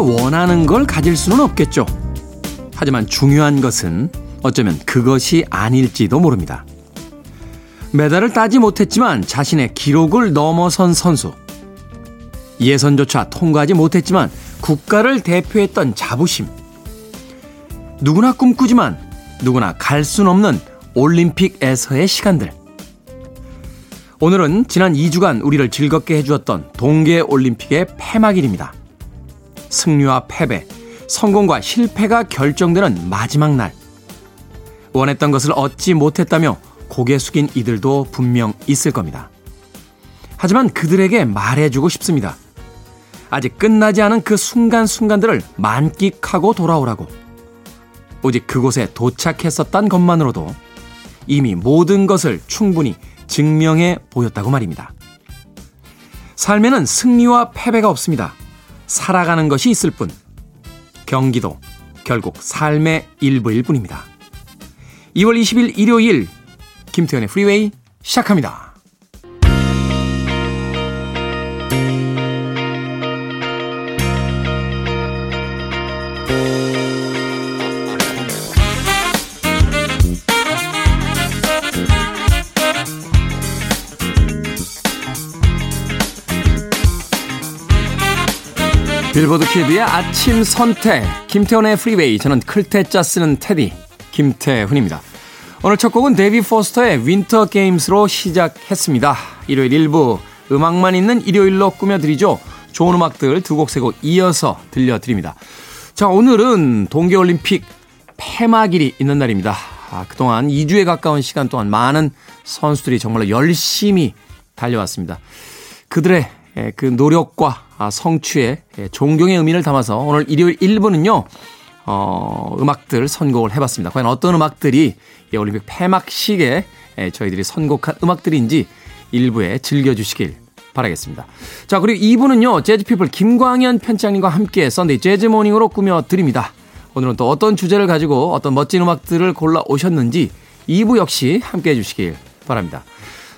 원하는 걸 가질 수는 없겠죠. 하지만 중요한 것은 어쩌면 그것이 아닐지도 모릅니다. 메달을 따지 못했지만 자신의 기록을 넘어선 선수. 예선조차 통과하지 못했지만 국가를 대표했던 자부심. 누구나 꿈꾸지만 누구나 갈 순 없는 올림픽에서의 시간들. 오늘은 지난 2주간 우리를 즐겁게 해주었던 동계올림픽의 폐막일입니다. 승리와 패배, 성공과 실패가 결정되는 마지막 날. 원했던 것을 얻지 못했다며 고개 숙인 이들도 분명 있을 겁니다. 하지만 그들에게 말해주고 싶습니다. 아직 끝나지 않은 그 순간순간들을 만끽하고 돌아오라고. 오직 그곳에 도착했었단 것만으로도 이미 모든 것을 충분히 증명해 보였다고 말입니다. 삶에는 승리와 패배가 없습니다. 살아가는 것이 있을 뿐. 경기도 결국 삶의 일부일 뿐입니다. 2월 20일 일요일 김태현의 프리웨이 시작합니다. 빌보드 키드의 아침 선택 김태훈의 프리웨이 저는 클 태 자 쓰는 태디 김태훈입니다. 오늘 첫 곡은 데이비드 포스터의 Winter Games로 시작했습니다. 일요일 일부 음악만 있는 일요일로 꾸며드리죠. 좋은 음악들 두 곡세곡 이어서 들려드립니다. 자 오늘은 동계올림픽 폐막일이 있는 날입니다. 아, 그동안 2주에 가까운 시간 동안 많은 선수들이 정말로 열심히 달려왔습니다. 그들의 그 노력과 아, 성취의 예, 존경의 의미를 담아서 오늘 일요일 1부는요, 어, 음악들 선곡을 해봤습니다. 과연 어떤 음악들이 이 올림픽 폐막식에 예, 저희들이 선곡한 음악들인지 일부에 즐겨주시길 바라겠습니다. 자, 그리고 2부는요, 재즈피플 김광현 편집장님과 함께 Sunday Jazz Morning으로 꾸며드립니다. 오늘은 또 어떤 주제를 가지고 어떤 멋진 음악들을 골라 오셨는지 2부 역시 함께 해주시길 바랍니다.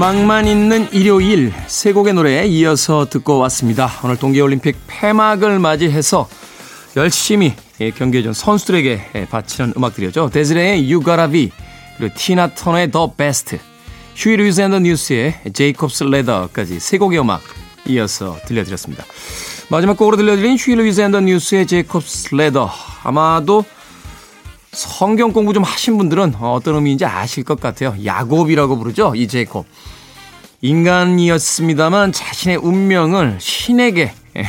음악만 있는 일요일 세 곡의 노래에 이어서 듣고 왔습니다. 오늘 동계올림픽 폐막을 맞이해서 열심히 경기해준 선수들에게 바치는 음악들이었죠. 데즈레의 You Gotta Be 그리고 티나 터너의 The Best 휴이 루이스 앤 더 뉴스의 Jacob's Ladder까지 세 곡의 음악 이어서 들려드렸습니다. 마지막 곡으로 들려드린 휴이 루이스 앤 더 뉴스의 Jacob's Ladder 아마도 성경 공부 좀 하신 분들은 어떤 의미인지 아실 것 같아요. 야곱이라고 부르죠. 이 제이콥. 인간이었습니다만 자신의 운명을 신에게 예,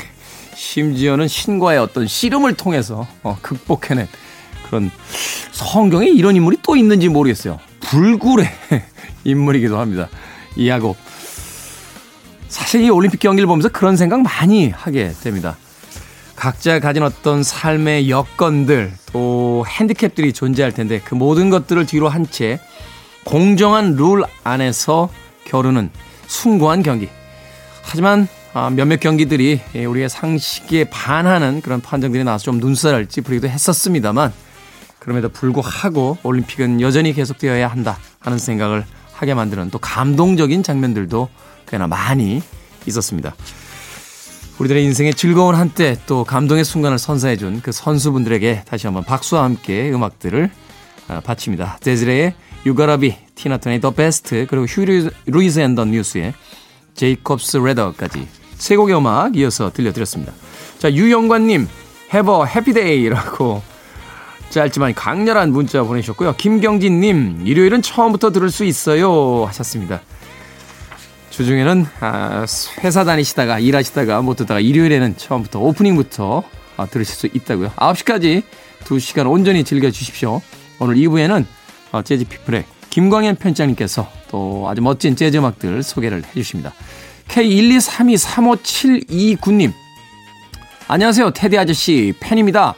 심지어는 신과의 어떤 씨름을 통해서 어, 극복해낸 그런 성경에 이런 인물이 또 있는지 모르겠어요. 불굴의 인물이기도 합니다. 이 야곱. 사실 이 올림픽 경기를 보면서 그런 생각 많이 하게 됩니다. 각자 가진 어떤 삶의 여건들 또 핸디캡들이 존재할 텐데 그 모든 것들을 뒤로 한 채 공정한 룰 안에서 겨루는 숭고한 경기. 하지만 아, 몇몇 경기들이 우리의 상식에 반하는 그런 판정들이 나와서 좀 눈살을 찌푸리기도 했었습니다만 그럼에도 불구하고 올림픽은 여전히 계속되어야 한다 하는 생각을 하게 만드는 또 감동적인 장면들도 꽤나 많이 있었습니다. 우리들의 인생의 즐거운 한때 또 감동의 순간을 선사해준 그 선수분들에게 다시 한번 박수와 함께 음악들을 아, 바칩니다. 데즈레의 You Gotta Be, 티나 터너의 The Best, 그리고 휴이 루이스 앤 더 뉴스의 Jacob's Ladder까지 세 곡의 음악 이어서 들려드렸습니다. 자, 유영관님, Have a happy day라고 짧지만 강렬한 문자 보내주셨고요. 김경진님, 일요일은 처음부터 들을 수 있어요 하셨습니다. 주중에는 아, 회사 다니시다가 일하시다가 못 듣다가 일요일에는 처음부터 오프닝부터 아, 들으실 수 있다고요. 9시까지 2시간 온전히 즐겨주십시오. 오늘 2부에는 어, 재즈 피플의 김광현 편장님께서 또 아주 멋진 재즈 음악들 소개를 해주십니다. K123235729님 안녕하세요 테디 아저씨 팬입니다.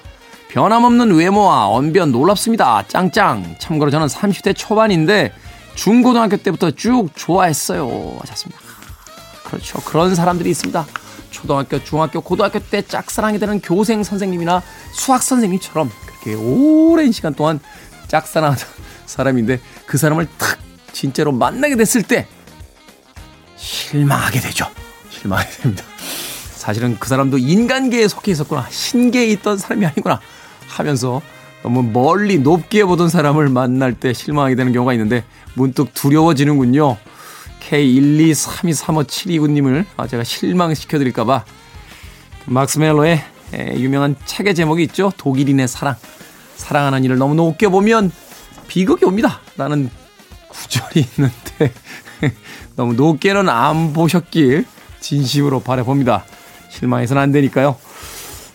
변함없는 외모와 언변 놀랍습니다. 짱짱. 참고로 저는 30대 초반인데 중고등학교 때부터 쭉 좋아했어요. 하셨습니다. 그렇죠. 그런 사람들이 있습니다. 초등학교, 중학교, 고등학교 때 짝사랑이 되는 교생 선생님이나 수학 선생님처럼 그렇게 오랜 시간 동안 짝사랑하던 사람인데 그 사람을 탁 진짜로 만나게 됐을 때 실망하게 되죠. 실망하게 됩니다. 사실은 그 사람도 인간계에 속해 있었구나. 신계에 있던 사람이 아니구나. 하면서 너무 멀리 높게 보던 사람을 만날 때 실망하게 되는 경우가 있는데 문득 두려워지는군요. K123235729님을 아, 제가 실망시켜드릴까봐 막스 멜로의 유명한 책의 제목이 있죠. 독일인의 사랑. 사랑하는 이를 너무 높게 보면 비극이 옵니다. 라는 구절이 있는데 너무 높게는 안 보셨길 진심으로 바라봅니다. 실망해서는 안 되니까요.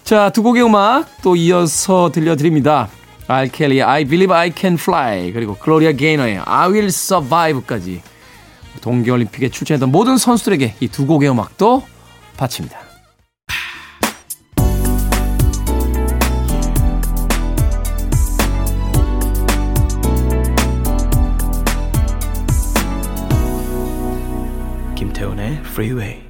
자, 두 곡의 음악 또 이어서 들려드립니다. 알켈리의 I Believe I Can Fly 그리고 글로리아 게이너의 I Will Survive까지 동계올림픽에 출전했던 모든 선수들에게 이 두 곡의 음악도 바칩니다. 김태훈의 Freeway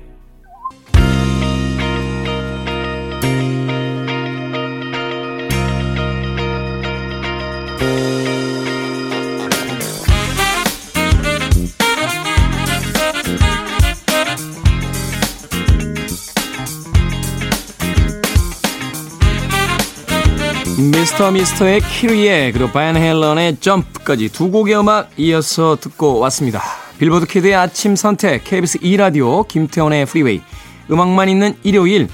미스터 미스터의 키리에 그리고 반 헤일런의 Jump까지 두 곡의 음악 이어서 듣고 왔습니다. 빌보드 Kid의 아침 선택 KBS 2라디오 김태훈의 프리웨이 음악만 있는 일요일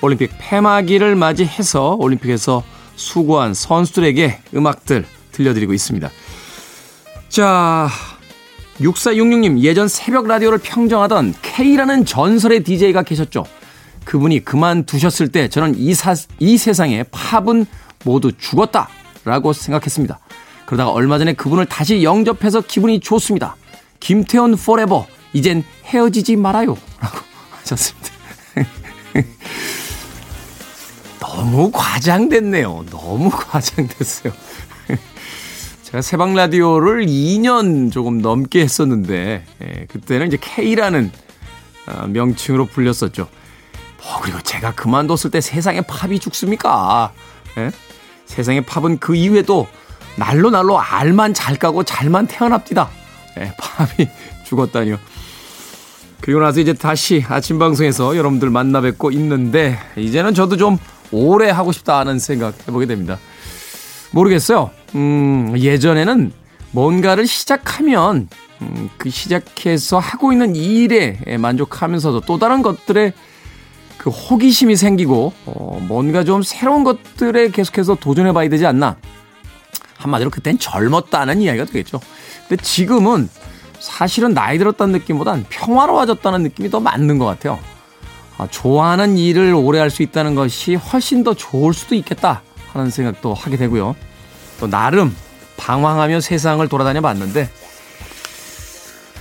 올림픽 폐막일을 맞이해서 올림픽에서 수고한 선수들에게 음악들 들려드리고 있습니다. 자 6466님 예전 새벽 라디오를 평정하던 K라는 전설의 DJ가 계셨죠. 그분이 그만두셨을 때 저는 이, 사, 이 세상에 팝은 모두 죽었다 라고 생각했습니다. 그러다가 얼마 전에 그분을 다시 영접해서 기분이 좋습니다. 김태훈 forever 이젠 헤어지지 말아요 라고 하셨습니다. 너무 과장됐네요. 너무 과장됐어요. 제가 새벽 라디오를 2년 조금 넘게 했었는데 예, 그때는 이제 K라는 어, 명칭으로 불렸었죠. 뭐 그리고 제가 그만뒀을 때 세상에 팝이 죽습니까? 예? 세상의 팝은 그 이후에도 날로 날로 알만 잘 까고 잘만 태어납니다. 네, 팝이 죽었다니요. 그리고 나서 이제 다시 아침 방송에서 여러분들 만나 뵙고 있는데 이제는 저도 좀 오래 하고 싶다는 생각 해보게 됩니다. 모르겠어요. 음, 예전에는 뭔가를 시작하면 음, 그 시작해서 하고 있는 일에 만족하면서도 또 다른 것들에 그 호기심이 생기고 어, 뭔가 좀 새로운 것들에 계속해서 도전해봐야 되지 않나. 한마디로 그땐 젊었다는 이야기가 되겠죠. 근데 지금은 사실은 나이 들었다는 느낌보단 평화로워졌다는 느낌이 더 맞는 것 같아요. 아, 좋아하는 일을 오래 할 수 있다는 것이 훨씬 더 좋을 수도 있겠다 하는 생각도 하게 되고요. 또 나름 방황하며 세상을 돌아다녀 봤는데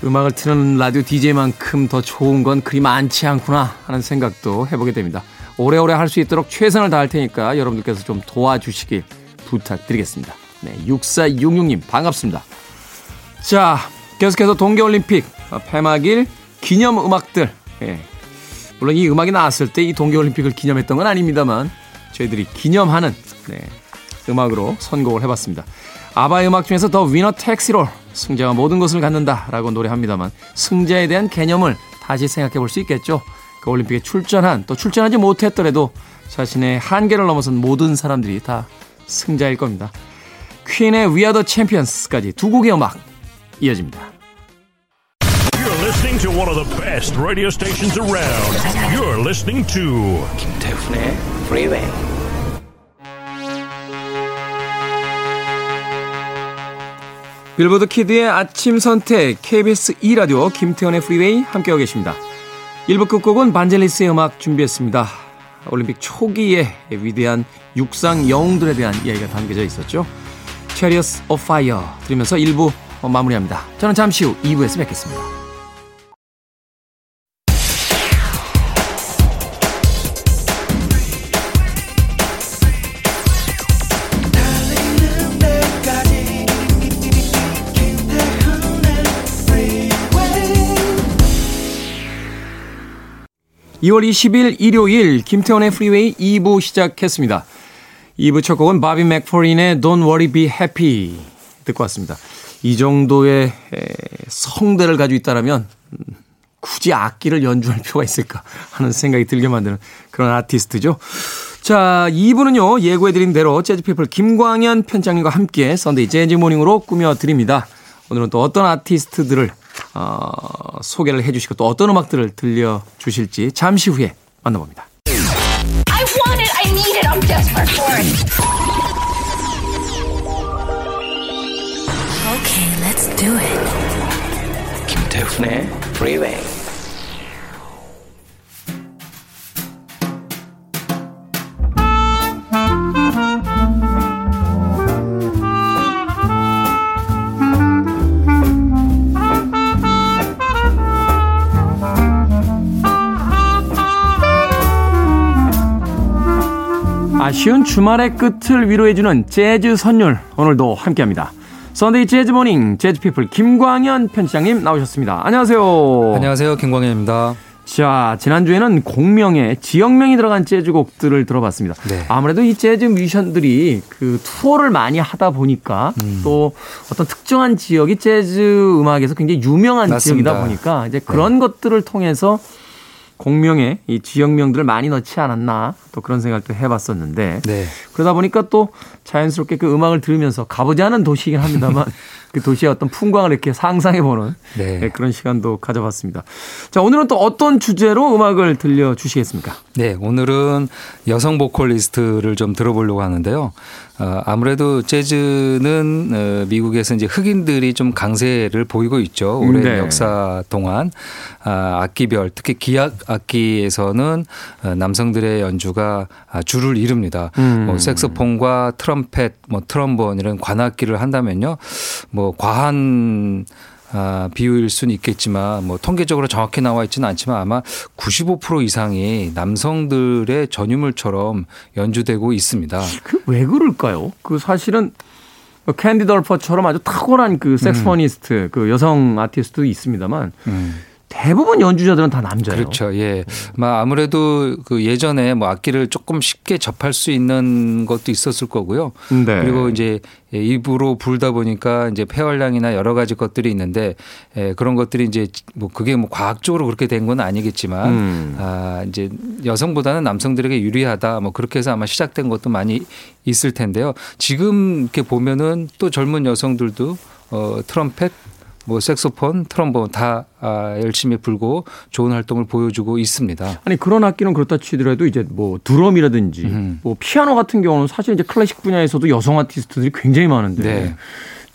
음악을 트는 라디오 DJ만큼 더 좋은 건 그리 많지 않구나 하는 생각도 해보게 됩니다. 오래오래 할 수 있도록 최선을 다할 테니까 여러분들께서 좀 도와주시길 부탁드리겠습니다. 네, 6466님 반갑습니다. 자, 계속해서 동계올림픽 폐막일 기념 음악들. 예. 물론 이 음악이 나왔을 때 이 동계올림픽을 기념했던 건 아닙니다만 저희들이 기념하는 네, 음악으로 선곡을 해봤습니다. 아바의 음악 중에서 더 위너 택시롤 승자가 모든 것을 갖는다라고 노래합니다만 승자에 대한 개념을 다시 생각해 볼 수 있겠죠. 그 올림픽에 출전한 또 출전하지 못했더라도 자신의 한계를 넘어선 모든 사람들이 다 승자일 겁니다. 퀸의 We Are the Champions까지 두 곡의 음악 이어집니다. You're listening to one of the best radio stations around. You're listening to 김태훈의 Freeway. 빌보드 Kid의 아침 선택 KBS 2라디오 김태훈의 프리웨이 함께하고 계십니다. 1부 끝곡은 반젤리스의 음악 준비했습니다. 올림픽 초기에 위대한 육상 영웅들에 대한 이야기가 담겨져 있었죠. Chariots of Fire 들으면서 1부 마무리합니다. 저는 잠시 후 2부에서 뵙겠습니다. 2월 20일 일요일 김태훈의 프리웨이 2부 시작했습니다. 2부 첫 곡은 바비 맥퍼린의 Don't Worry Be Happy 듣고 왔습니다. 이 정도의 에, 성대를 가지고 있다면 음, 굳이 악기를 연주할 필요가 있을까 하는 생각이 들게 만드는 그런 아티스트죠. 자, 2부는요, 예고해드린 대로 재즈피플 김광현 편집장님과 함께 Sunday Jazz Morning으로 꾸며드립니다. 오늘은 또 어떤 아티스트들을 어, 소개를 해주시고 또 어떤 음악들을 들려 주실지 잠시 후에 만나봅니다. I want it. I need it. I'm desperate for it. Okay, let's do it. 김태훈의 프 아쉬운 주말의 끝을 위로해주는 재즈 선율 오늘도 함께합니다. Sunday Jazz Morning 재즈 피플 김광현 편집장님 나오셨습니다. 안녕하세요. 안녕하세요. 김광현입니다. 자, 지난주에는 곡명에 지역명이 들어간 재즈곡들을 들어봤습니다. 네. 아무래도 이 재즈 뮤지션들이 그 투어를 많이 하다 보니까 음. 또 어떤 특정한 지역이 재즈 음악에서 굉장히 유명한 맞습니다. 지역이다 보니까 이제 그런 것들을 통해서 공명에 이 지역명들을 많이 넣지 않았나 또 그런 생각도 해봤었는데 네. 그러다 보니까 또 자연스럽게 그 음악을 들으면서 가보지 않은 도시이긴 합니다만 그 도시의 어떤 풍광을 이렇게 상상해보는 네. 네, 그런 시간도 가져봤습니다. 자, 오늘은 또 어떤 주제로 음악을 들려주시겠습니까? 네, 오늘은 여성 보컬리스트를 좀 들어보려고 하는데요. 어, 아무래도 재즈는 어, 미국에서 이제 흑인들이 좀 강세를 보이고 있죠. 오랜 네. 역사 동안 아, 악기별, 특히 기악 악기에서는 어, 남성들의 연주가 아, 주를 이룹니다. 음. 뭐 색소폰과 트럼펫, 뭐 트럼본 이런 관악기를 한다면요, 뭐 과한 아, 비율일 수는 있겠지만 뭐 통계적으로 정확히 나와 있지는 않지만 아마 95% 이상이 남성들의 전유물처럼 연주되고 있습니다. 그 왜 그럴까요? 그 사실은 캔디 덜퍼처럼 아주 탁월한 그 색소니스트, 그 여성 아티스트도 있습니다만 음. 대부분 연주자들은 다 남자예요. 그렇죠. 예. 막 아무래도 그 예전에 뭐 악기를 조금 쉽게 접할 수 있는 것도 있었을 거고요. 네. 그리고 이제 입으로 불다 보니까 이제 폐활량이나 여러 가지 것들이 있는데 에, 그런 것들이 이제 뭐 그게 뭐 과학적으로 그렇게 된 건 아니겠지만 음. 아 이제 여성보다는 남성들에게 유리하다 뭐 그렇게 해서 아마 시작된 것도 많이 있을 텐데요. 지금 이렇게 보면은 또 젊은 여성들도 어 트럼펫 뭐 색소폰, 트럼본 다 아, 열심히 불고 좋은 활동을 보여주고 있습니다. 아니 그런 악기는 그렇다 치더라도 이제 뭐 드럼이라든지 음. 뭐 피아노 같은 경우는 사실 이제 클래식 분야에서도 여성 아티스트들이 굉장히 많은데 네.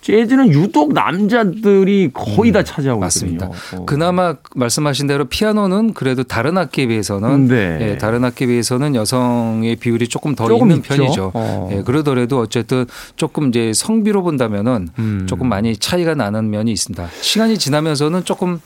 재즈는 유독 남자들이 거의 다 차지하고 음, 맞습니다. 있거든요. 어. 그나마 말씀하신 대로 피아노는 그래도 다른 악기에 비해서는 네. 예, 다른 악기에 비해서는 여성의 비율이 조금 더 조금 있는 있죠. 편이죠. 어. 예, 그러더라도 어쨌든 조금 이제 성비로 본다면은 음. 조금 많이 차이가 나는 면이 있습니다. 시간이 지나면서는 조금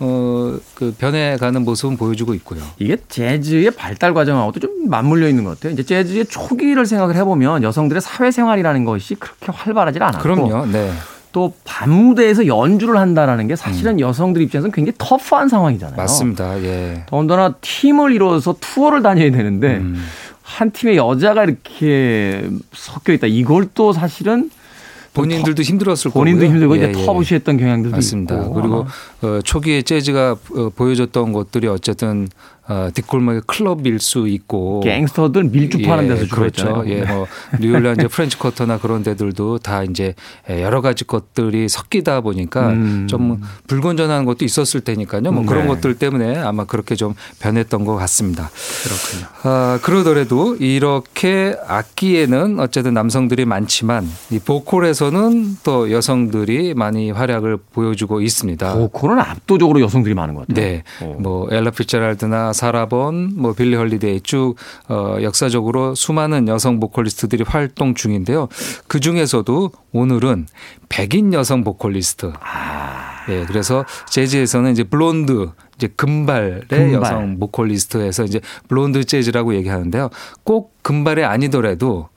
어, 그 변해가는 모습은 보여주고 있고요. 이게 재즈의 발달 과정하고도 좀 맞물려 있는 것 같아요. 이제 재즈의 초기를 생각을 해보면 여성들의 사회생활이라는 것이 그렇게 활발하지 않았고 그럼요. 네. 또 밤무대에서 연주를 한다라는 게 사실은 여성들 입장에서는 굉장히 터프한 상황이잖아요. 음. 맞습니다. 예. 더군다나 팀을 이루어서 투어를 다녀야 되는데 음. 한 팀에 여자가 이렇게 섞여 있다. 이걸 또 사실은 본인들도 힘들었을 거고요. 본인도 힘들고 예, 이제 예. 터부시했던 경향들도 맞습니다. 있고. 그리고 어, 초기에 재즈가 어, 보여줬던 것들이 어쨌든 어, 뒷골목의 클럽일 수 있고 갱스터들 밀주파는 데서 주로 그렇죠. 예, 뭐 뉴올리언즈 프렌치 쿼터나 그런 데들도 다 이제 여러 가지 것들이 섞이다 보니까 음. 좀 불건전한 것도 있었을 테니까요. 뭐 그런 네. 것들 때문에 아마 그렇게 좀 변했던 것 같습니다. 그렇군요. 아, 그러더라도 이렇게 악기에는 어쨌든 남성들이 많지만 이 보컬에서는 또 여성들이 많이 활약을 보여주고 있습니다. 보컬은 압도적으로 여성들이 많은 것 같아요. 네, 어. 뭐 엘라 피츠제럴드나 사라 본, 뭐 빌리 홀리데이 쭉 어, 역사적으로 수많은 여성 보컬리스트들이 활동 중인데요. 그 중에서도 오늘은 백인 여성 보컬리스트. 예, 그래서 재즈에서는 이제 블론드 이제 금발의 금발. 여성 보컬리스트에서 이제 블론드 재즈라고 얘기하는데요. 꼭 금발이 아니더라도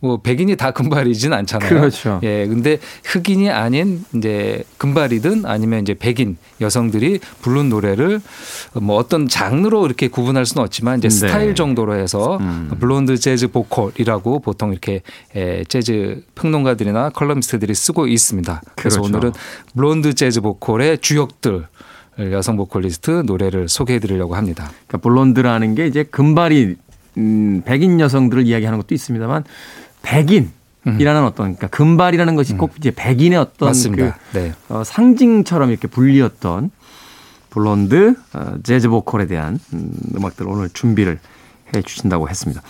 뭐 백인이 다 금발이진 않잖아요. 그렇죠. 예, 근데 흑인이 아닌 이제 금발이든 아니면 이제 백인 여성들이 부른 노래를 뭐 어떤 장르로 이렇게 구분할 수는 없지만 이제 네. 스타일 정도로 해서 음. 블론드 재즈 보컬이라고 보통 이렇게 예, 재즈 평론가들이나 컬럼니스트들이 쓰고 있습니다. 그래서 그렇죠. 오늘은 블론드 재즈 보컬의 주역들 여성 보컬리스트 노래를 소개해 드리려고 합니다. 그러니까 블론드라는 게 이제 금발이 음, 백인 여성들을 이야기하는 것도 있습니다만 백인 이라는 어떤 그러니까 금발이라는 것이 꼭 이제 백인의 어떤 음. 맞습니다. 그 네. 어, 상징처럼 이렇게 불리었던 블론드 어, 재즈 보컬에 대한 음, 음악들 을 오늘 준비를 해 주신다고 했습니다.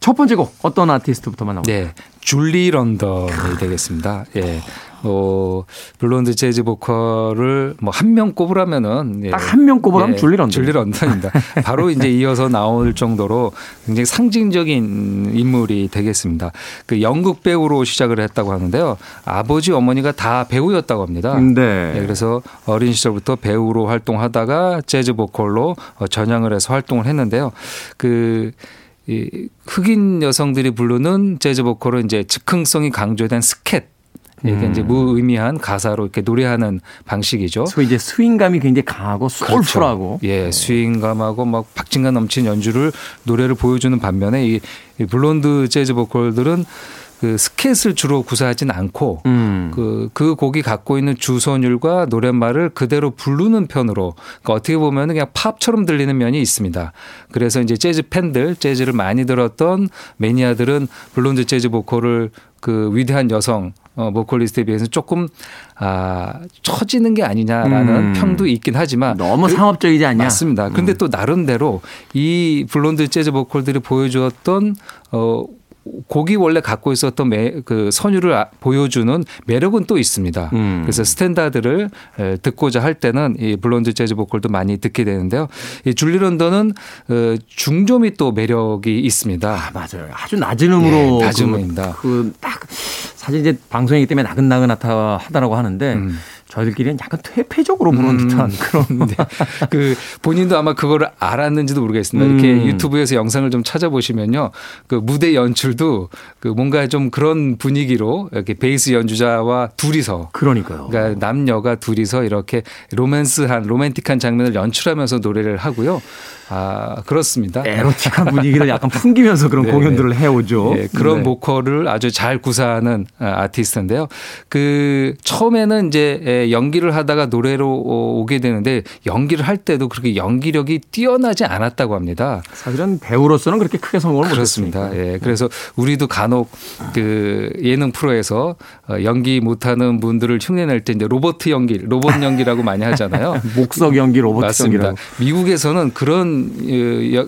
첫 번째 곡 어떤 아티스트부터 만나볼까요? 네. 줄리 런던이 되겠습니다. 예. 어, 블론드 재즈 보컬을 뭐 한 명 꼽으라면은 예. 딱한 명 꼽으라면 줄리 런던. 줄리 런던입니다. 바로 이제 이어서 나올 정도로 굉장히 상징적인 인물이 되겠습니다. 그 연극 배우로 시작을 했다고 하는데요. 아버지 어머니가 다 배우였다고 합니다. 네. 예, 그래서 어린 시절부터 배우로 활동하다가 재즈 보컬로 어, 전향을 해서 활동을 했는데요. 그 이, 흑인 여성들이 부르는 재즈 보컬은 이제 즉흥성이 강조된 스캣. 이게 이제 무의미한 가사로 이렇게 노래하는 방식이죠. 소위 이제 스윙감이 굉장히 강하고 soulful하고 예, 스윙감하고 막 박진감 넘치는 연주를 노래를 보여주는 반면에 이, 이 블론드 재즈 보컬들은 그 스캣을 주로 구사하진 않고 음. 그, 그 곡이 갖고 있는 주선율과 노랫말을 그대로 부르는 편으로 그러니까 어떻게 보면 그냥 팝처럼 들리는 면이 있습니다. 그래서 이제 재즈 팬들, 재즈를 많이 들었던 매니아들은 블론드 재즈 보컬을 그 위대한 여성 어, 보컬리스트에 비해서 조금 아, 처지는 게 아니냐라는 음. 평도 있긴 하지만 너무 그- 상업적이지 않냐? 맞습니다. 그런데 또 나름대로 이 블론드 재즈 보컬들이 보여주었던 어 곡이 원래 갖고 있었던 매, 그 선율을 아- 보여주는 매력은 또 있습니다. 음. 그래서 스탠다드를 에, 듣고자 할 때는 이 블론드 재즈 보컬도 많이 듣게 되는데요. 이 줄리 런던은 어, 중점이 또 매력이 있습니다. 아, 맞아요. 아주 낮은 음으로 예, 낮은 음입니다. 그딱 사실 이제 방송이기 때문에 나긋나긋하다 하다라고 하는데 음. 저희들끼리는 약간 퇴폐적으로 부르는 듯한 그런 네. 그 본인도 아마 그거를 알았는지도 모르겠습니다. 이렇게 음. 유튜브에서 영상을 좀 찾아보시면요. 그 무대 연출도 그 뭔가 좀 그런 분위기로 이렇게 베이스 연주자와 둘이서 그러니까요. 그러니까 남녀가 둘이서 이렇게 로맨스한 로맨틱한 장면을 연출하면서 노래를 하고요. 아, 그렇습니다. 에로틱한 분위기를 약간 풍기면서 그런 네, 공연들을 해오죠. 예, 그런 네. 보컬을 아주 잘 구사하는 아, 아티스트인데요. 그 처음에는 이제 에, 연기를 하다가 노래로 어, 오게 되는데 연기를 할 때도 그렇게 연기력이 뛰어나지 않았다고 합니다. 사실은 배우로서는 그렇게 크게 성공을. 못했습니다. 예. 그래서 우리도 간혹 그 예능 프로에서 어, 연기 못하는 분들을 흉내낼 때 이제 로버트 연기, 로봇 연기라고 많이 하잖아요. 목석 연기, 로봇. 연기라고. 미국에서는 그런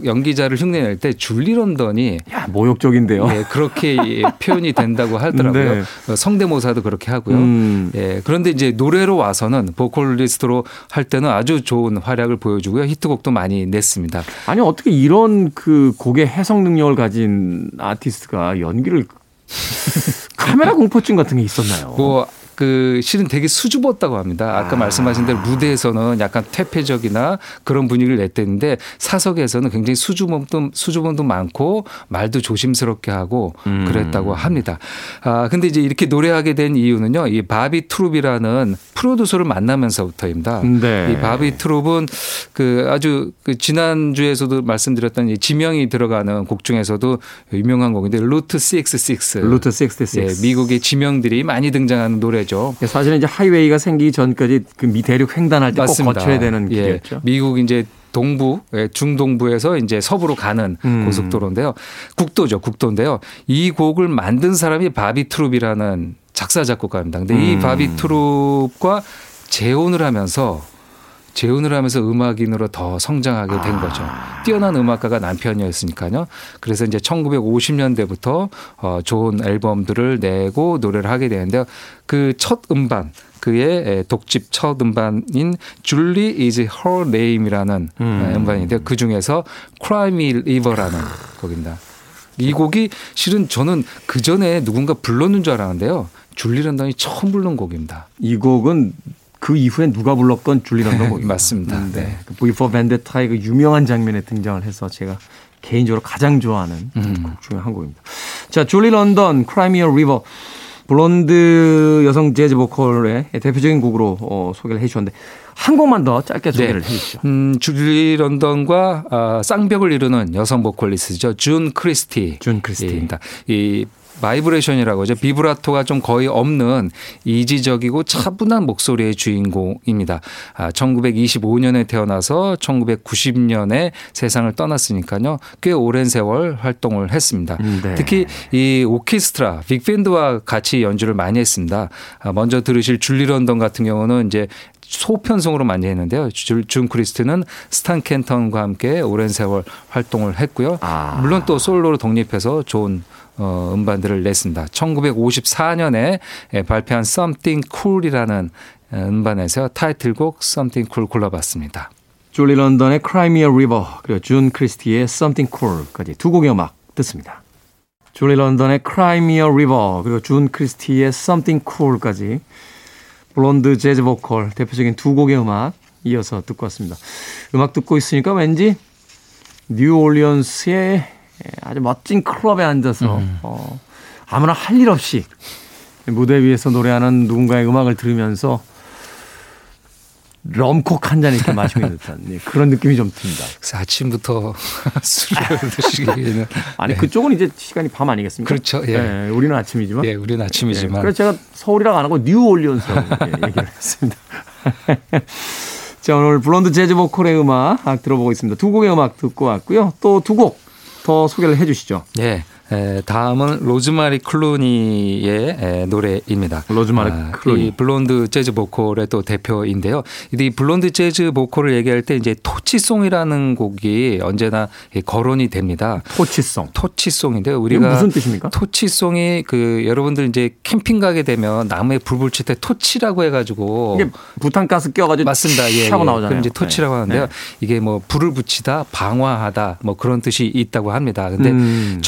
연기자를 흉내낼 때 줄리 런던이 야 모욕적인데요. 예, 그렇게 예, 표현이 된다고 하더라고요. 네. 어, 성대모사도 그렇게 하고요. 음. 예, 그런데 이제 노래로 와서는 보컬리스트로 할 때는 아주 좋은 활약을 보여주고요. 히트곡도 많이 냈습니다. 아니 어떻게 이런 그 곡의 해석 능력을 가진 아티스트가 연기를 카메라 공포증 같은 게 있었나요? 뭐, 그 실은 되게 수줍었다고 합니다. 아까 말씀하신 대로 무대에서는 약간 퇴폐적이나 그런 분위기를 냈대는데 사석에서는 굉장히 수줍음도 수줍음도 많고 말도 조심스럽게 하고 음. 그랬다고 합니다. 아 근데 이제 이렇게 노래하게 된 이유는요. 이 바비 트룹이라는 프로듀서를 만나면서부터입니다. 네. 이 바비 트룹은 그 아주 그 지난주에서도 말씀드렸던 이 지명이 들어가는 곡 중에서도 유명한 곡인데 Route 66. Route 66. 예, 미국의 지명들이 많이 등장하는 노래 죠. 사실은 이제 하이웨이가 생기기 전까지 그 미 대륙 횡단할 때 꼭. 거쳐야 되는 예, 길이었죠. 미국 이제 동부, 예, 중동부에서 이제 서부로 가는 음. 고속도로인데요. 국도죠, 국도인데요. 이 곡을 만든 사람이 바비 트룹이라는 작사 작곡가입니다. 근데 이 음. 바비 트룹과 재혼을 하면서 재혼을 하면서 음악인으로 더 성장하게 된 거죠. 뛰어난 음악가가 남편이었으니까요. 그래서 이제 1950년대부터 어, 좋은 앨범들을 내고 노래를 하게 되는데요. 그첫 음반 에, 독집 첫 음반인 Julie is her name이라는 음. 에, 음반인데요. 그 중에서 Me River라는 곡입니다. 이 곡이 실은 저는 그 전에 누군가 불렀는 줄 알았는데요. 줄리 런던이 처음 부른 곡입니다. 이 곡은 그 이후에 누가 불렀건 줄리 런던 곡입니다. 맞습니다. 음, 네. 네. 그 V for Vendetta의 그 유명한 장면에 등장을 해서 제가 개인적으로 가장 좋아하는 음. 곡 중에 한 곡입니다. 자, 줄리 런던, a River. 블론드 여성 재즈 보컬의 대표적인 곡으로 어, 소개를 해 주셨는데 한 곡만 더 짧게 소개를 해 주시죠. 음, 줄리 런던과 아, 쌍벽을 이루는 여성 보컬리스트죠. 준 크리스티. 준 크리스티. 입니다. 이 바이브레이션이라고 하죠. 비브라토가 좀 거의 없는 이지적이고 차분한 목소리의 주인공입니다. 아, 1925년에 태어나서 1990년에 세상을 떠났으니까요. 꽤 오랜 세월 활동을 했습니다. 음, 네. 특히 이 오케스트라, 빅밴드와 같이 연주를 많이 했습니다. 아, 먼저 들으실 줄리 런던 같은 경우는 이제 소편성으로 많이 했는데요. 줄- 준 크리스티는 스탄 켄턴과 함께 오랜 세월 활동을 했고요. 아. 물론 또 솔로로 독립해서 좋은 어, 음반들을 냈습니다. 1954년에 발표한 Something Cool이라는 어, 음반에서 타이틀곡 Something Cool 골라봤습니다. 줄리 런던의 Cry Me a River 그리고 준 크리스티의 Something Cool까지 두 곡의 음악 듣습니다. 줄리 런던의 Cry Me a River 그리고 준 크리스티의 Something Cool까지 블론드 재즈 보컬 대표적인 두 곡의 음악 이어서 듣고 왔습니다. 음악 듣고 있으니까 왠지 뉴올리언스의 아주 멋진 클럽에 앉아서 어, 아무나 할 일 없이 무대 위에서 노래하는 누군가의 음악을 들으면서 럼콕 한 잔 이렇게 마시고 있는 듯한 예, 그런 느낌이 좀 듭니다. 그래서 아침부터 술을 드시기에는 아니 그쪽은 이제 시간이 밤 아니겠습니까? 그렇죠. 예. 예, 우리는 아침이지만. 예, 우리는 아침이지만 예, 그래서 제가 서울이라고 안 하고 뉴올리언스라고 이렇게 얘기를 했습니다. 자 오늘 블론드 재즈 보컬의 음악 들어보고 있습니다. 두 곡의 음악 듣고 왔고요. 또 두 곡 더 소개를 해주시죠. 예. 에, 다음은 로즈마리 클루니의 에, 노래입니다. 로즈마리 아, 클루니. 이 블론드 재즈 보컬의 또 대표인데요. 이 블론드 재즈 보컬을 얘기할 때 이제 torch song이라는 곡이 언제나 이 거론이 됩니다. Torch song. Torch song인데요. 우리가 무슨 뜻입니까? Torch song이 그 여러분들 이제 캠핑 가게 되면 나무에 불 붙일 때 토치라고 해가지고 이게 부탄가스 껴가지고 맞습니다. 예, 하고 예. 나오잖아요. 그럼 이제 토치라고 네. 하는데요. 네. 이게 뭐 불을 붙이다, 방화하다, 뭐 그런 뜻이 있다고 합니다. 근데 음.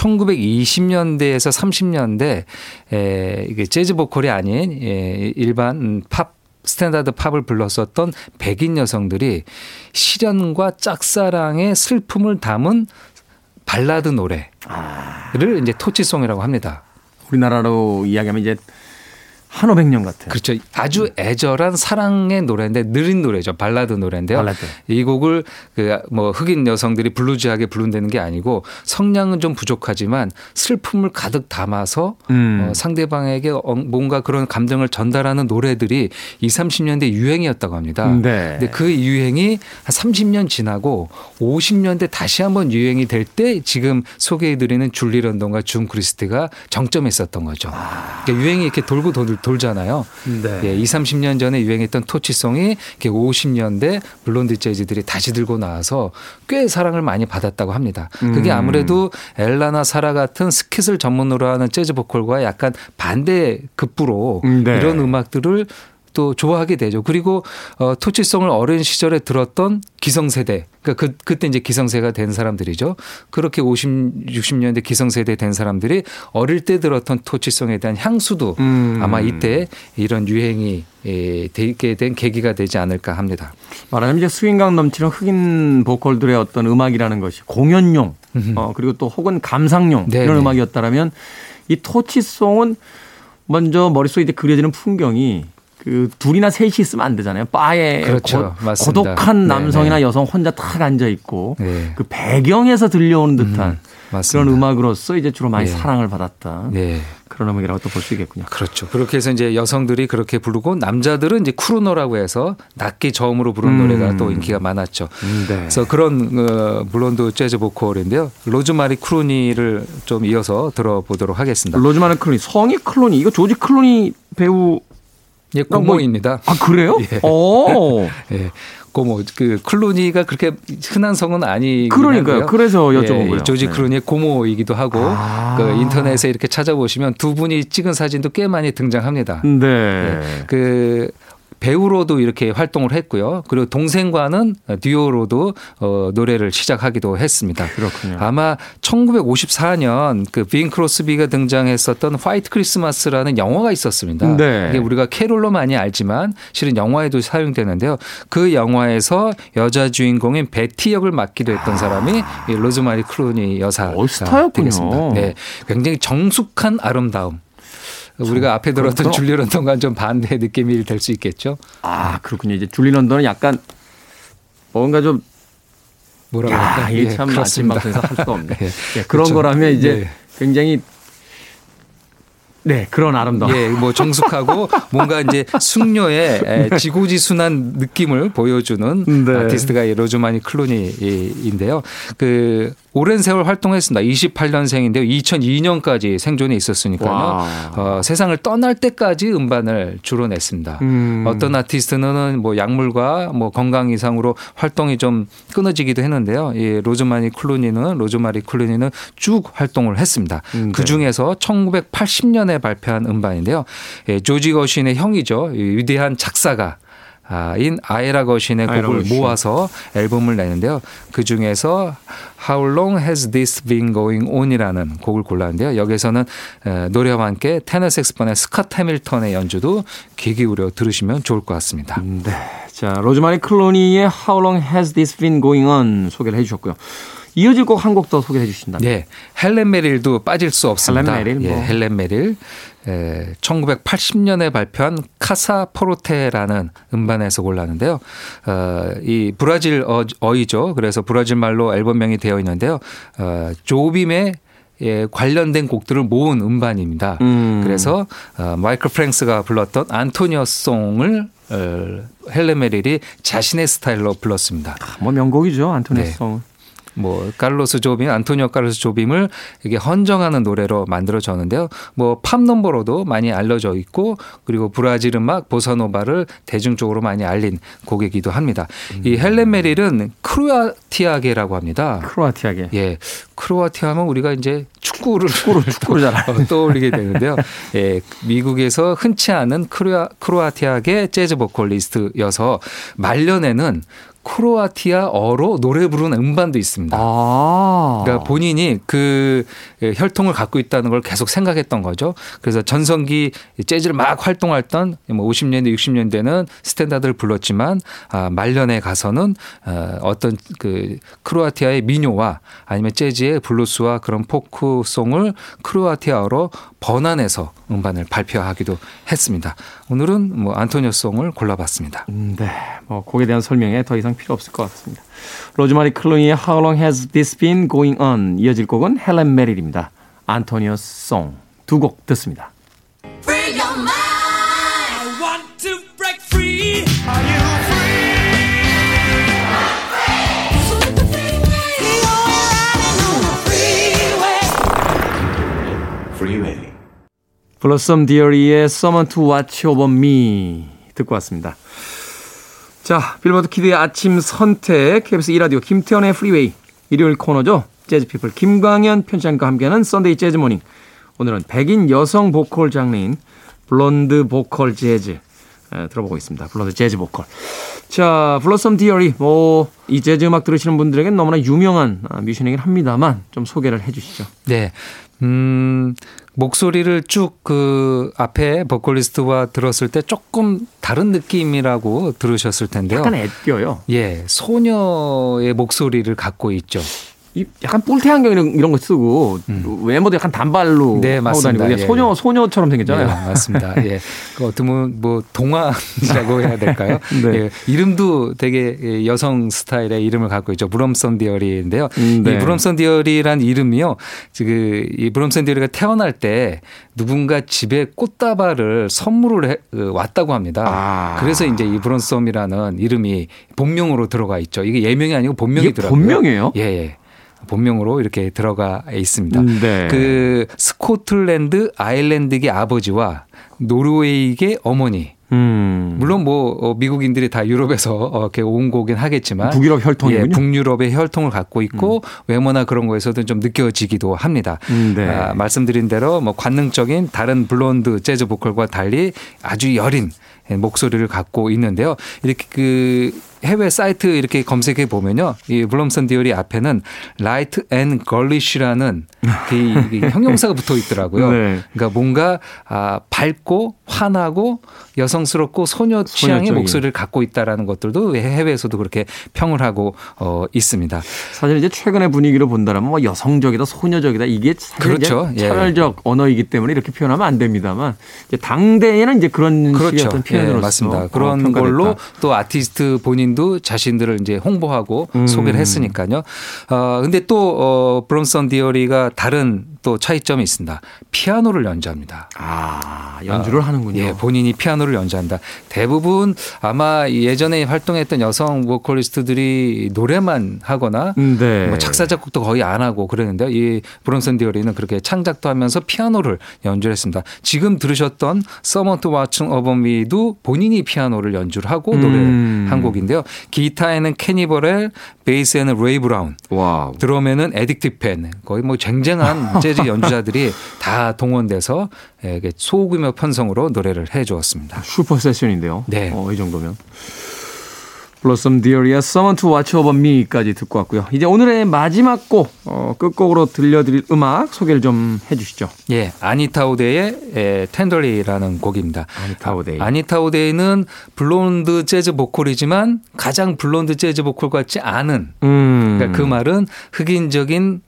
1920년대에서 30년대 에, 이게 재즈 보컬이 아닌 예, 일반 음, 팝 스탠다드 팝을 불렀었던 백인 여성들이 실연과 짝사랑의 슬픔을 담은 발라드 노래를 이제 torch song이라고 합니다. 우리나라로 이야기하면 이제 한오백년 같은. 그렇죠. 아주 애절한 사랑의 노래인데 느린 노래죠. 발라드 노래인데요. 발라드. 이 곡을 그 뭐 흑인 여성들이 bluesy하게 부른다는 게 아니고 성량은 좀 부족하지만 슬픔을 가득 담아서 음. 어, 상대방에게 어, 뭔가 그런 감정을 전달하는 노래들이 2, 30년대 유행이었다고 합니다. 네. 근데 그 유행이 한 30년 지나고 50년대 다시 한번 유행이 될 때 지금 소개해 드리는 줄리 런던과 준 크리스티가 정점에 있었던 거죠. 그러니까 유행이 이렇게 돌고 돌, 돌잖아요. 네. 예, 2, 30년 전에 유행했던 토치송이 이렇게 50년대 블론드 재즈들이 다시 들고 나와서 꽤 사랑을 많이 받았다고 합니다. 그게 음. 아무래도 엘라나 사라 같은 스킷을 전문으로 하는 재즈 보컬과 약간 반대 급부로 음, 네. 이런 음악들을 또 좋아하게 되죠. 그리고 어, 토치송을 어린 시절에 들었던 기성세대, 그러니까 그 그때 이제 기성세가 된 사람들이죠. 그렇게 50, 60년대 기성세대 된 사람들이 어릴 때 들었던 토치송에 대한 향수도 음. 아마 이때 이런 유행이 예, 되게 된 계기가 되지 않을까 합니다. 말하자면 이제 스윙감 넘치는 흑인 보컬들의 어떤 음악이라는 것이 공연용, 어, 그리고 또 혹은 감상용 네, 이런 네. 음악이었다라면 이 토치송은 먼저 머릿속에 이제 그려지는 풍경이 그 둘이나 셋이 있으면 안 되잖아요. 바에 그렇죠. 고, 맞습니다. 독한 네, 남성이나 네. 여성 혼자 탁 앉아 있고 네. 그 배경에서 들려오는 듯한 맞습니다. 그런 음악으로서 이제 주로 많이 네. 사랑을 받았다. 네. 그런 음악이라고 또 볼 수 있겠군요. 그렇죠. 그렇게 해서 이제 여성들이 그렇게 부르고 남자들은 이제 crooner라고 해서 낮게 저음으로 부른 음. 노래가 또 인기가 많았죠. 네. 그래서 그런 어, 블론드 재즈 보컬인데요. 로즈마리 클루니를 좀 이어서 들어보도록 하겠습니다. 로즈마리 클루니 성이 클루니 이거 조지 클루니 배우 예, 고모입니다. 아 그래요? 예. 오. 예. 고모 그 클루니가 그렇게 흔한 성은 아니 그러니까요. 그래서 여쭤본 거예요. 조지 네. 클루니의 고모이기도 하고 아. 그 인터넷에 이렇게 찾아보시면 두 분이 찍은 사진도 꽤 많이 등장합니다. 네. 네. 그 배우로도 이렇게 활동을 했고요. 그리고 동생과는 듀오로도 어, 노래를 시작하기도 했습니다. 그렇군요. 아마 1954년 그 빈 크로스비가 등장했었던 화이트 크리스마스라는 영화가 있었습니다. 네. 이게 우리가 캐롤로 많이 알지만 실은 영화에도 사용되는데요. 그 영화에서 여자 주인공인 베티 역을 맡기도 했던 사람이 이 로즈마리 클루니 여사가 어. 되겠습니다. 네, 굉장히 정숙한 아름다움. 우리가 앞에 들었던 줄리 런던과 좀 반대의 느낌이 될 수 있겠죠. 아, 그렇군요. 이제 줄리 런던은 약간 뭔가 좀 뭐라고 야, 할까요? 이게 예, 참. 방송에서 할 수가 없네. 예. 예, 그런 그렇죠. 거라면 이제 네. 굉장히 네, 그런 아름다움. 예, 뭐 정숙하고 뭔가 이제 숙녀의 에, 지고지순한 느낌을 보여주는 네. 아티스트가 이 로즈마니 클루니인데요. 그 오랜 세월 활동했습니다. 28년생인데요. 2002년까지 생존해 있었으니까요. 와. 어, 세상을 떠날 때까지 음반을 주로 냈습니다. 음. 어떤 아티스트는 뭐 약물과 뭐 건강 이상으로 활동이 좀 끊어지기도 했는데요. 이 로즈마니 클루니는 로즈마리 클루니는 쭉 활동을 했습니다. 음, 네. 그 중에서 1980년에 발표한 음반인데요. 예, 조지 거신의 형이죠. 이 위대한 작사가 아, 인 아에라 거신의 곡을 거신. 모아서 앨범을 내는데요. 그 중에서 How Long Has This Been Going On이라는 곡을 골랐는데요. 여기서는 에, 노래와 함께 테너 색스폰의 스캇 해밀턴의 연주도 귀 기울여 들으시면 좋을 것 같습니다. 네. 자, 로즈마리 클로니의 How Long Has This Been Going On 소개를 해주셨고요. 이어질 곡 한 곡 더 소개해 주신다면. 네, 헬렌 메릴도 빠질 수 없습니다. 헬렌 메릴, 뭐. 예, 헬렌 메릴. 에, 1980년에 발표한 Casa Forte라는 음반에서 골랐는데요. 어, 이 브라질 어, 어이죠. 그래서 브라질 말로 앨범명이 되어 있는데요. 어, 조빔의 예, 관련된 곡들을 모은 음반입니다. 음. 그래서 어, 마이클 프랭크스가 불렀던 Antonio's Song을 어, 헬렌 메릴이 자신의 스타일로 불렀습니다. 뭐 명곡이죠. 안토니 네. Song. 뭐 칼로스 조빔, 안토니오 칼로스 조빔을 이게 헌정하는 노래로 만들어졌는데요. 뭐 팝 넘버로도 많이 알려져 있고 그리고 브라질 음악 보사노바를 대중적으로 많이 알린 곡이기도 합니다. 이 헬렌 메릴은 크로아티아계라고 합니다. 크로아티아계. 예, 크로아티아 하면 우리가 이제 축구를 축구를 축구를 잘. 어, 떠올리게 되는데요. 예, 미국에서 흔치 않은 크로아, 크로아티아계 재즈 보컬리스트여서 말년에는 크로아티아어로 노래 부르는 음반도 있습니다. 아. 그러니까 본인이 그 혈통을 갖고 있다는 걸 계속 생각했던 거죠. 그래서 전성기 재즈를 막 활동했던 뭐 50년대, 60년대는 스탠다드를 불렀지만 아, 말년에 가서는 어, 어떤 그 크로아티아의 민요와 아니면 재즈의 블루스와 그런 포크송을 크로아티아어로 번안해서 음반을 발표하기도 했습니다. 오늘은 뭐 안토니오 송을 골라봤습니다. 음, 네. 뭐 곡에 대한 설명에 더 이상 필요 없을 것 같습니다. 로즈마리 클로니의 How Long Has This Been Going On 이어질 곡은 헬렌 메릴입니다. 안토니오 송. 두 곡 듣습니다. Free your mind. I want to break free. Are you free? freeway. 블러썸 디어리의 Someone to Watch Over Me 듣고 왔습니다. 자, 빌보드 키드의 아침 선택 KBS 2라디오 김태훈의 프리웨이 일요일 코너죠. 재즈피플 김광현 편집장과 함께하는 Sunday 재즈 morning. 오늘은 백인 여성 보컬 장르인 블론드 보컬 재즈 에, 들어보고 있습니다. 블론드 재즈 보컬. 자, 블러썸 디어리 뭐 이 재즈 음악 들으시는 분들에겐 너무나 유명한 아, 뮤지션이긴 합니다만 좀 소개를 해 주시죠. 네. 음, 목소리를 쭉 그 앞에 보컬리스트와 들었을 때 조금 다른 느낌이라고 들으셨을 텐데요. 약간 애껴요. 예, 소녀의 목소리를 갖고 있죠. 이 약간 뿔테 안경 이런, 이런 거 쓰고 외모도 약간 단발로 음. 네, 하고. 다니고 예, 소녀 예. 소녀처럼 생겼잖아요. 네, 맞습니다. 예. 그 어떻게 보면 뭐 동화라고 해야 될까요? 네. 예. 이름도 되게 여성 스타일의 이름을 갖고 있죠. 브럼선 디어리인데요. 음, 네. 이 브럼선 디어리란 이름이요. 지금 이 브럼선 디어리가 태어날 때 누군가 집에 꽃다발을 선물을 해, 어, 왔다고 합니다. 아. 그래서 이제 이 브럼썸이라는 이름이 본명으로 들어가 있죠. 이게 예명이 아니고 이게 본명이더라고요. 본명이에요? 예, 예. 본명으로 이렇게 들어가 있습니다. 음, 네. 그 스코틀랜드 아일랜드계 아버지와 노르웨이계 어머니 음. 물론 뭐 어, 미국인들이 다 유럽에서 어, 이렇게 온 거긴 하겠지만 북유럽 혈통이군요. 예, 북유럽의 혈통을 갖고 있고 외모나 그런 거에서도 좀 느껴지기도 합니다. 음, 네. 아, 말씀드린 대로 뭐 관능적인 다른 블론드 재즈 보컬과 달리 아주 여린 목소리를 갖고 있는데요. 이렇게 그 해외 사이트 이렇게 검색해 보면요. 이 블러썸 디어리 앞에는 light and girlish라는 그이 형용사가 붙어 있더라고요. 네. 그러니까 뭔가 아, 밝고 환하고 여성스럽고 소녀 취향의 소녀적인. 목소리를 갖고 있다라는 것들도 해외에서도 그렇게 평을 하고 어, 있습니다. 사실 이제 최근의 분위기로 본다면 뭐 여성적이다, 소녀적이다 이게 사실 그렇죠. 이제 예. 차별적 언어이기 때문에 이렇게 표현하면 안 됩니다만 이제 당대에는 이제 그런 그렇죠. 어떤 표현으로서 예, 맞습니다. 어, 그런 평가됐다. 걸로 또 아티스트 본인도 자신들을 이제 홍보하고 음. 소개를 했으니까요. 어, 근데 또, 어, 브롬선 디어리가 다른 또 차이점이 있습니다. 피아노를 연주합니다. 아 연주를 하는군요. 예, 본인이 피아노를 연주한다. 대부분 아마 예전에 활동했던 여성 보컬리스트들이 노래만 하거나 음, 네. 뭐 작사 작곡도 거의 안 하고 그랬는데요. 이 블러썸 디어리는 그렇게 창작도 하면서 피아노를 연주를 했습니다. 지금 들으셨던 Someone to Watch Over Me도 본인이 피아노를 연주를 하고 음. 노래를 한 곡인데요. 기타에는 케니 버렐, 베이스에는 레이 브라운, wow. 드럼에는 에드 식펜 거의 뭐 쟁쟁한 재즈 연주자들이 다 동원돼서 예, 소규모 편성으로 노래를 해 주었습니다. 슈퍼 세션인데요. 네. 어, 이 정도면. 블러썸 디어리의 Someone to Watch Over Me까지 듣고 왔고요. 이제 오늘의 마지막 곡, 어, 끝곡으로 들려드릴 음악 소개를 좀 해주시죠. 예, 아니타 오데이의 에, Tenderly라는 곡입니다. 아니타 오데이. 아니타 오데이는 블론드 재즈 보컬이지만 가장 블론드 재즈 보컬 같지 않은 음. 그러니까 그 말은 흑인적인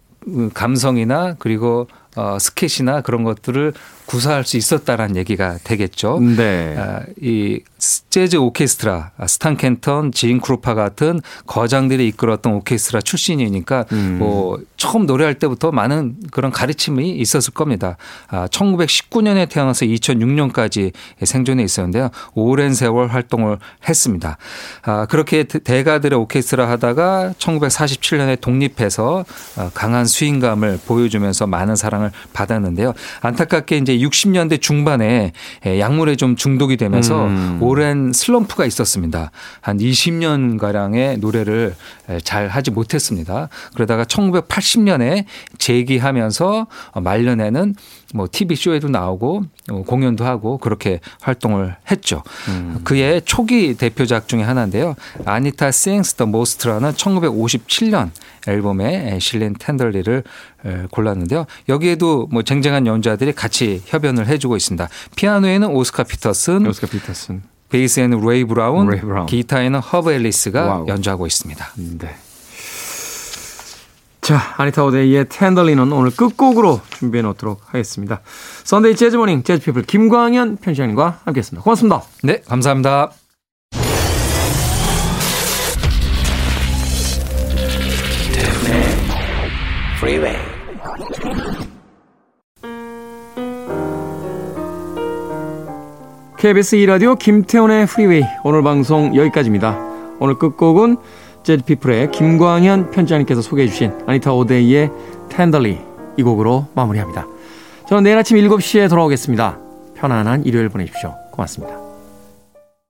감성이나 그리고 어, 스캣이나 그런 것들을 구사할 수 있었다라는 얘기가 되겠죠. 네. 아, 이 재즈 오케스트라, 아, 스탄 켄턴, 진 크루파 같은 거장들이 이끌었던 오케스트라 출신이니까 음. 뭐 처음 노래할 때부터 많은 그런 가르침이 있었을 겁니다. 아, 1919년에 태어나서 2006년까지 생존해 있었는데요. 오랜 세월 활동을 했습니다. 아, 그렇게 대- 대가들의 오케스트라 하다가 1947년에 독립해서 아, 강한 스윙감을 보여주면서 많은 사랑을 받았는데요. 안타깝게 이제 60년대 중반에 예, 약물에 좀 중독이 되면서 음. 오랜 슬럼프가 있었습니다. 한 20년 가량의 노래를 예, 잘 하지 못했습니다. 그러다가 1980년에 재기하면서 어, 말년에는 뭐 TV 쇼에도 나오고 어, 공연도 하고 그렇게 활동을 했죠. 그의 초기 대표작 중에 하나인데요. 아니타 Sings the Most라는 1957년 앨범에 실린 Tenderly를 에, 골랐는데요. 여기에도 뭐 쟁쟁한 연주자들이 같이 협연을 해주고 있습니다. 피아노에는 오스카 피터슨, 오스카 피터슨. 베이스에는 레이 브라운, 레이 브라운. 기타에는 허브 엘리스가 wow. 연주하고 있습니다. 네. 자, 아니타 오데이의 Tenderly는 오늘 끝곡으로 준비해 놓도록 하겠습니다. Sunday 재즈 morning 재즈피플 김광현 편집장님과 함께했습니다. 고맙습니다. 네, 감사합니다. KBS 2라디오 김태훈의 프리웨이 오늘 방송 여기까지입니다. 오늘 끝곡은 재즈피플의 김광현 편집장님께서 소개해 주신 아니타 오데이의 텐덜리 이 곡으로 마무리합니다. 저는 내일 아침 7시에 돌아오겠습니다. 편안한 일요일 보내십시오. 고맙습니다.